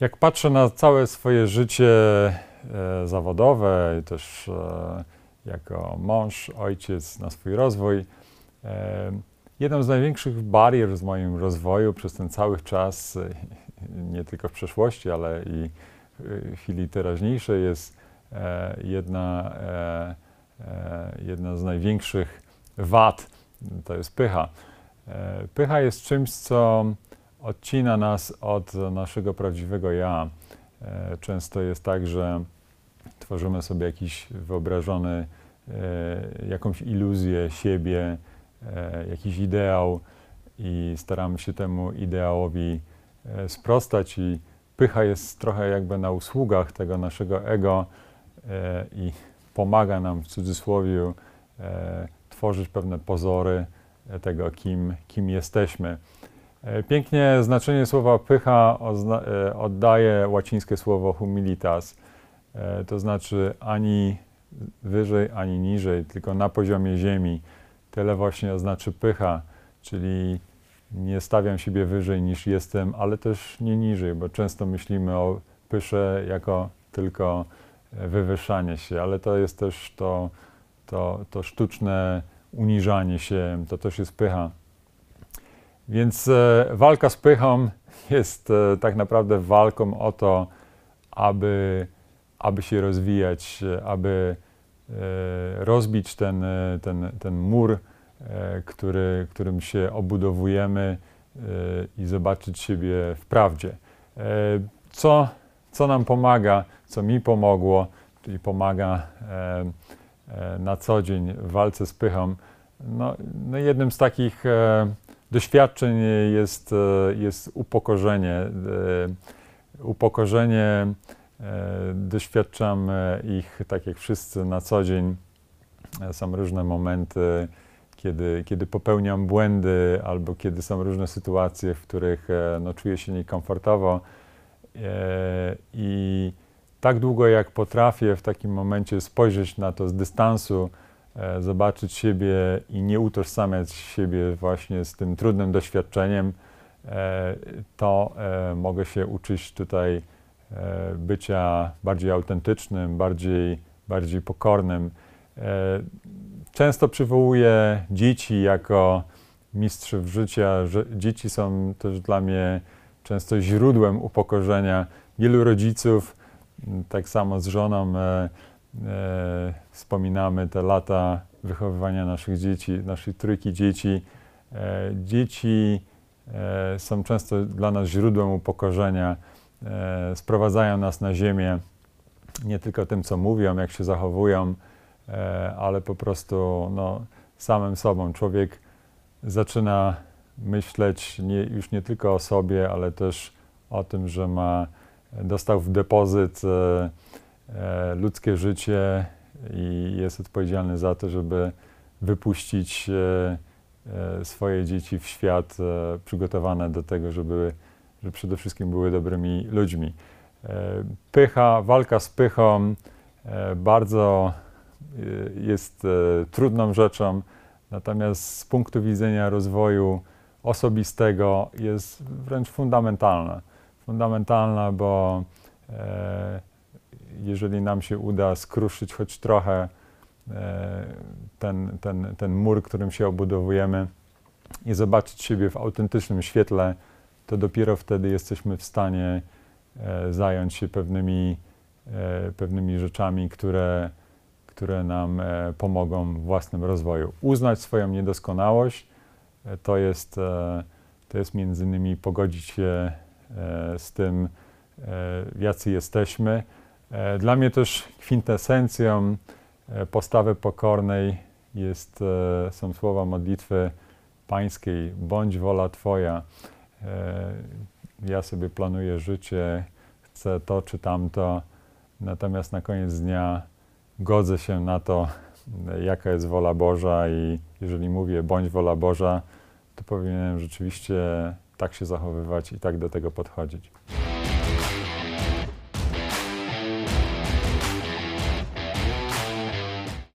Jak patrzę na całe swoje życie e, zawodowe i też e, jako mąż, ojciec na swój rozwój, e, jedną z największych barier w moim rozwoju przez ten cały czas, nie tylko w przeszłości, ale i w chwili teraźniejszej jest jedna, jedna z największych wad, to jest pycha. Pycha jest czymś, co odcina nas od naszego prawdziwego ja. E, Często jest tak, że tworzymy sobie jakiś wyobrażony, e, jakąś iluzję siebie, e, jakiś ideał i staramy się temu ideałowi sprostać i pycha jest trochę jakby na usługach tego naszego ego i pomaga nam w cudzysłowie tworzyć pewne pozory tego, kim, kim jesteśmy. E, Pięknie znaczenie słowa pycha e, oddaje łacińskie słowo humilitas, e, to znaczy ani wyżej, ani niżej, tylko na poziomie ziemi. Tyle właśnie oznaczy pycha, czyli nie stawiam siebie wyżej niż jestem, ale też nie niżej, bo często myślimy o pysze jako tylko wywyższanie się, ale to jest też to, to, to sztuczne uniżanie się, to też jest pycha. Więc e, walka z pychą jest e, tak naprawdę walką o to, aby, aby się rozwijać, aby e, rozbić ten, ten, ten mur, który, którym się obudowujemy i zobaczyć siebie w prawdzie. Co, co nam pomaga, co mi pomogło, czyli pomaga na co dzień w walce z pychą. No, no jednym z takich doświadczeń jest, e, jest upokorzenie. E, Upokorzenie e, doświadczam e, ich tak jak wszyscy na co dzień. E, Są różne momenty, kiedy, kiedy popełniam błędy, albo kiedy są różne sytuacje, w których e, no, czuję się niekomfortowo. E, I tak długo jak potrafię w takim momencie spojrzeć na to z dystansu, e, zobaczyć siebie i nie utożsamiać siebie właśnie z tym trudnym doświadczeniem, e, to e, mogę się uczyć tutaj e, bycia bardziej autentycznym, bardziej, bardziej pokornym. E, Często przywołuję dzieci jako mistrzów życia. Dzieci są też dla mnie często źródłem upokorzenia. Wielu rodziców, tak samo z żoną, e, wspominamy te lata wychowywania naszych dzieci, naszej trójki dzieci. E, dzieci e, są często dla nas źródłem upokorzenia, e, sprowadzają nas na ziemię nie tylko tym, co mówią, jak się zachowują, e, ale po prostu no, samym sobą. Człowiek zaczyna myśleć nie, już nie tylko o sobie, ale też o tym, że ma, dostał w depozyt e, ludzkie życie i jest odpowiedzialny za to, żeby wypuścić e, e, swoje dzieci w świat e, przygotowane do tego, żeby, żeby przede wszystkim były dobrymi ludźmi. E, Pycha, walka z pychą e, bardzo e, jest e, trudną rzeczą, natomiast z punktu widzenia rozwoju osobistego jest wręcz fundamentalna. Fundamentalna, bo e, jeżeli nam się uda skruszyć choć trochę e, ten, ten, ten mur, którym się obudowujemy i zobaczyć siebie w autentycznym świetle, to dopiero wtedy jesteśmy w stanie e, zająć się pewnymi, e, pewnymi rzeczami, które, które nam pomogą w własnym rozwoju. Uznać swoją niedoskonałość to jest, to jest między innymi pogodzić się z tym, jacy jesteśmy. E, Dla mnie też kwintesencją e, postawy pokornej jest, e, są słowa modlitwy pańskiej, bądź wola Twoja. Ja sobie planuję życie, chcę to czy tamto, natomiast na koniec dnia godzę się na to, jaka jest wola Boża i jeżeli mówię bądź wola Boża, to powinienem rzeczywiście tak się zachowywać i tak do tego podchodzić.